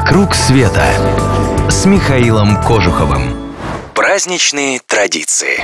«Вокруг света» с Михаилом Кожуховым. Праздничные традиции.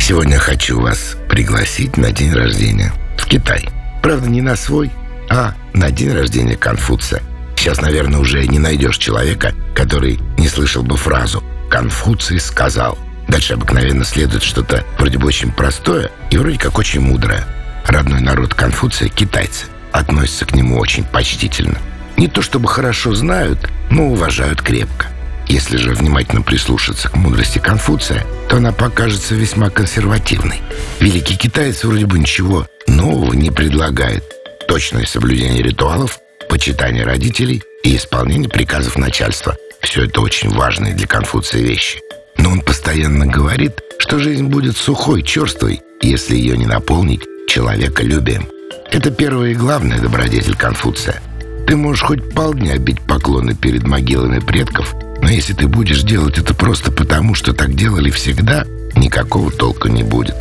Сегодня хочу вас пригласить на день рождения в Китай. Правда, не на свой, а на день рождения Конфуция. Сейчас, наверное, уже не найдешь человека, который не слышал бы фразу «Конфуций сказал». Дальше обыкновенно следует что-то вроде бы очень простое и вроде как очень мудрое. Родной народ Конфуция, китайцы, относятся к нему очень почтительно. Не то чтобы хорошо знают, но уважают крепко. Если же внимательно прислушаться к мудрости Конфуция, то она покажется весьма консервативной. Великий китаец вроде бы ничего нового не предлагает. Точное соблюдение ритуалов, почитание родителей и исполнение приказов начальства. Все это очень важные для Конфуция вещи. Но он постоянно говорит, что жизнь будет сухой, черствой, если ее не наполнить человеколюбием. Это первое и главное добродетель Конфуция. Ты можешь хоть полдня бить поклоны перед могилами предков, но если ты будешь делать это просто потому, что так делали всегда, никакого толка не будет.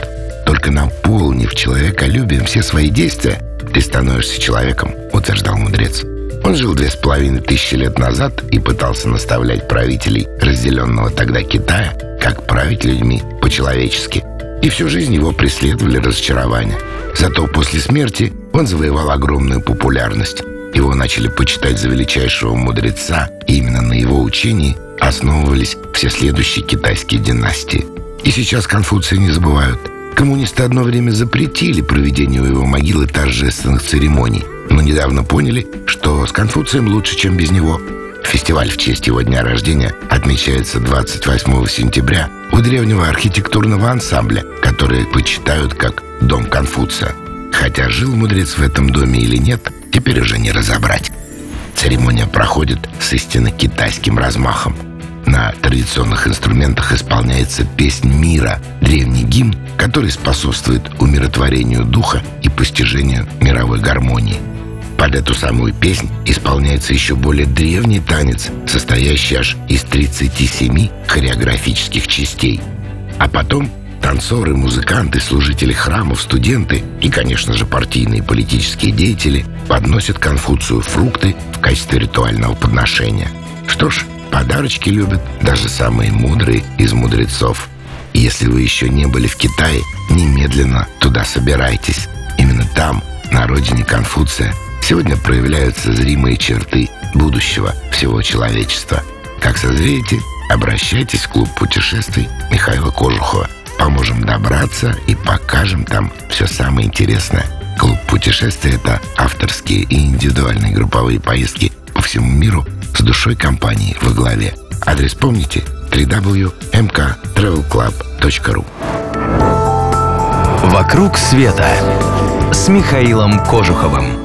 Только наполнив человеколюбием все свои действия, ты становишься человеком, утверждал мудрец. Он жил две с половиной тысячи лет назад и пытался наставлять правителей разделенного тогда Китая, как править людьми по-человечески. И всю жизнь его преследовали разочарования. Зато после смерти он завоевал огромную популярность. Его начали почитать за величайшего мудреца, и именно на его учении основывались все следующие китайские династии. И сейчас Конфуция не забывают. Коммунисты одно время запретили проведение у его могилы торжественных церемоний, но недавно поняли, что с Конфуцием лучше, чем без него. Фестиваль в честь его дня рождения отмечается 28 сентября у древнего архитектурного ансамбля, который почитают как «Дом Конфуция». Хотя жил мудрец в этом доме или нет, теперь уже не разобрать. Церемония проходит с истинно китайским размахом. На традиционных инструментах исполняется «Песнь мира», древний гимн, который способствует умиротворению духа и постижению мировой гармонии. Под эту самую песнь исполняется еще более древний танец, состоящий аж из 37 хореографических частей. А потом Танцоры, музыканты, служители храмов, студенты и, конечно же, партийные политические деятели подносят Конфуцию фрукты в качестве ритуального подношения. Что ж, подарочки любят даже самые мудрые из мудрецов. Если вы еще не были в Китае, немедленно туда собирайтесь. Именно там, на родине Конфуция, сегодня проявляются зримые черты будущего всего человечества. Как созреете, обращайтесь в клуб путешествий Михаила Кожухова – поможем добраться и покажем там все самое интересное. Клуб путешествий — это авторские и индивидуальные групповые поездки по всему миру с душой компании во главе. Адрес помните? www.mktravelclub.ru «Вокруг света» с Михаилом Кожуховым.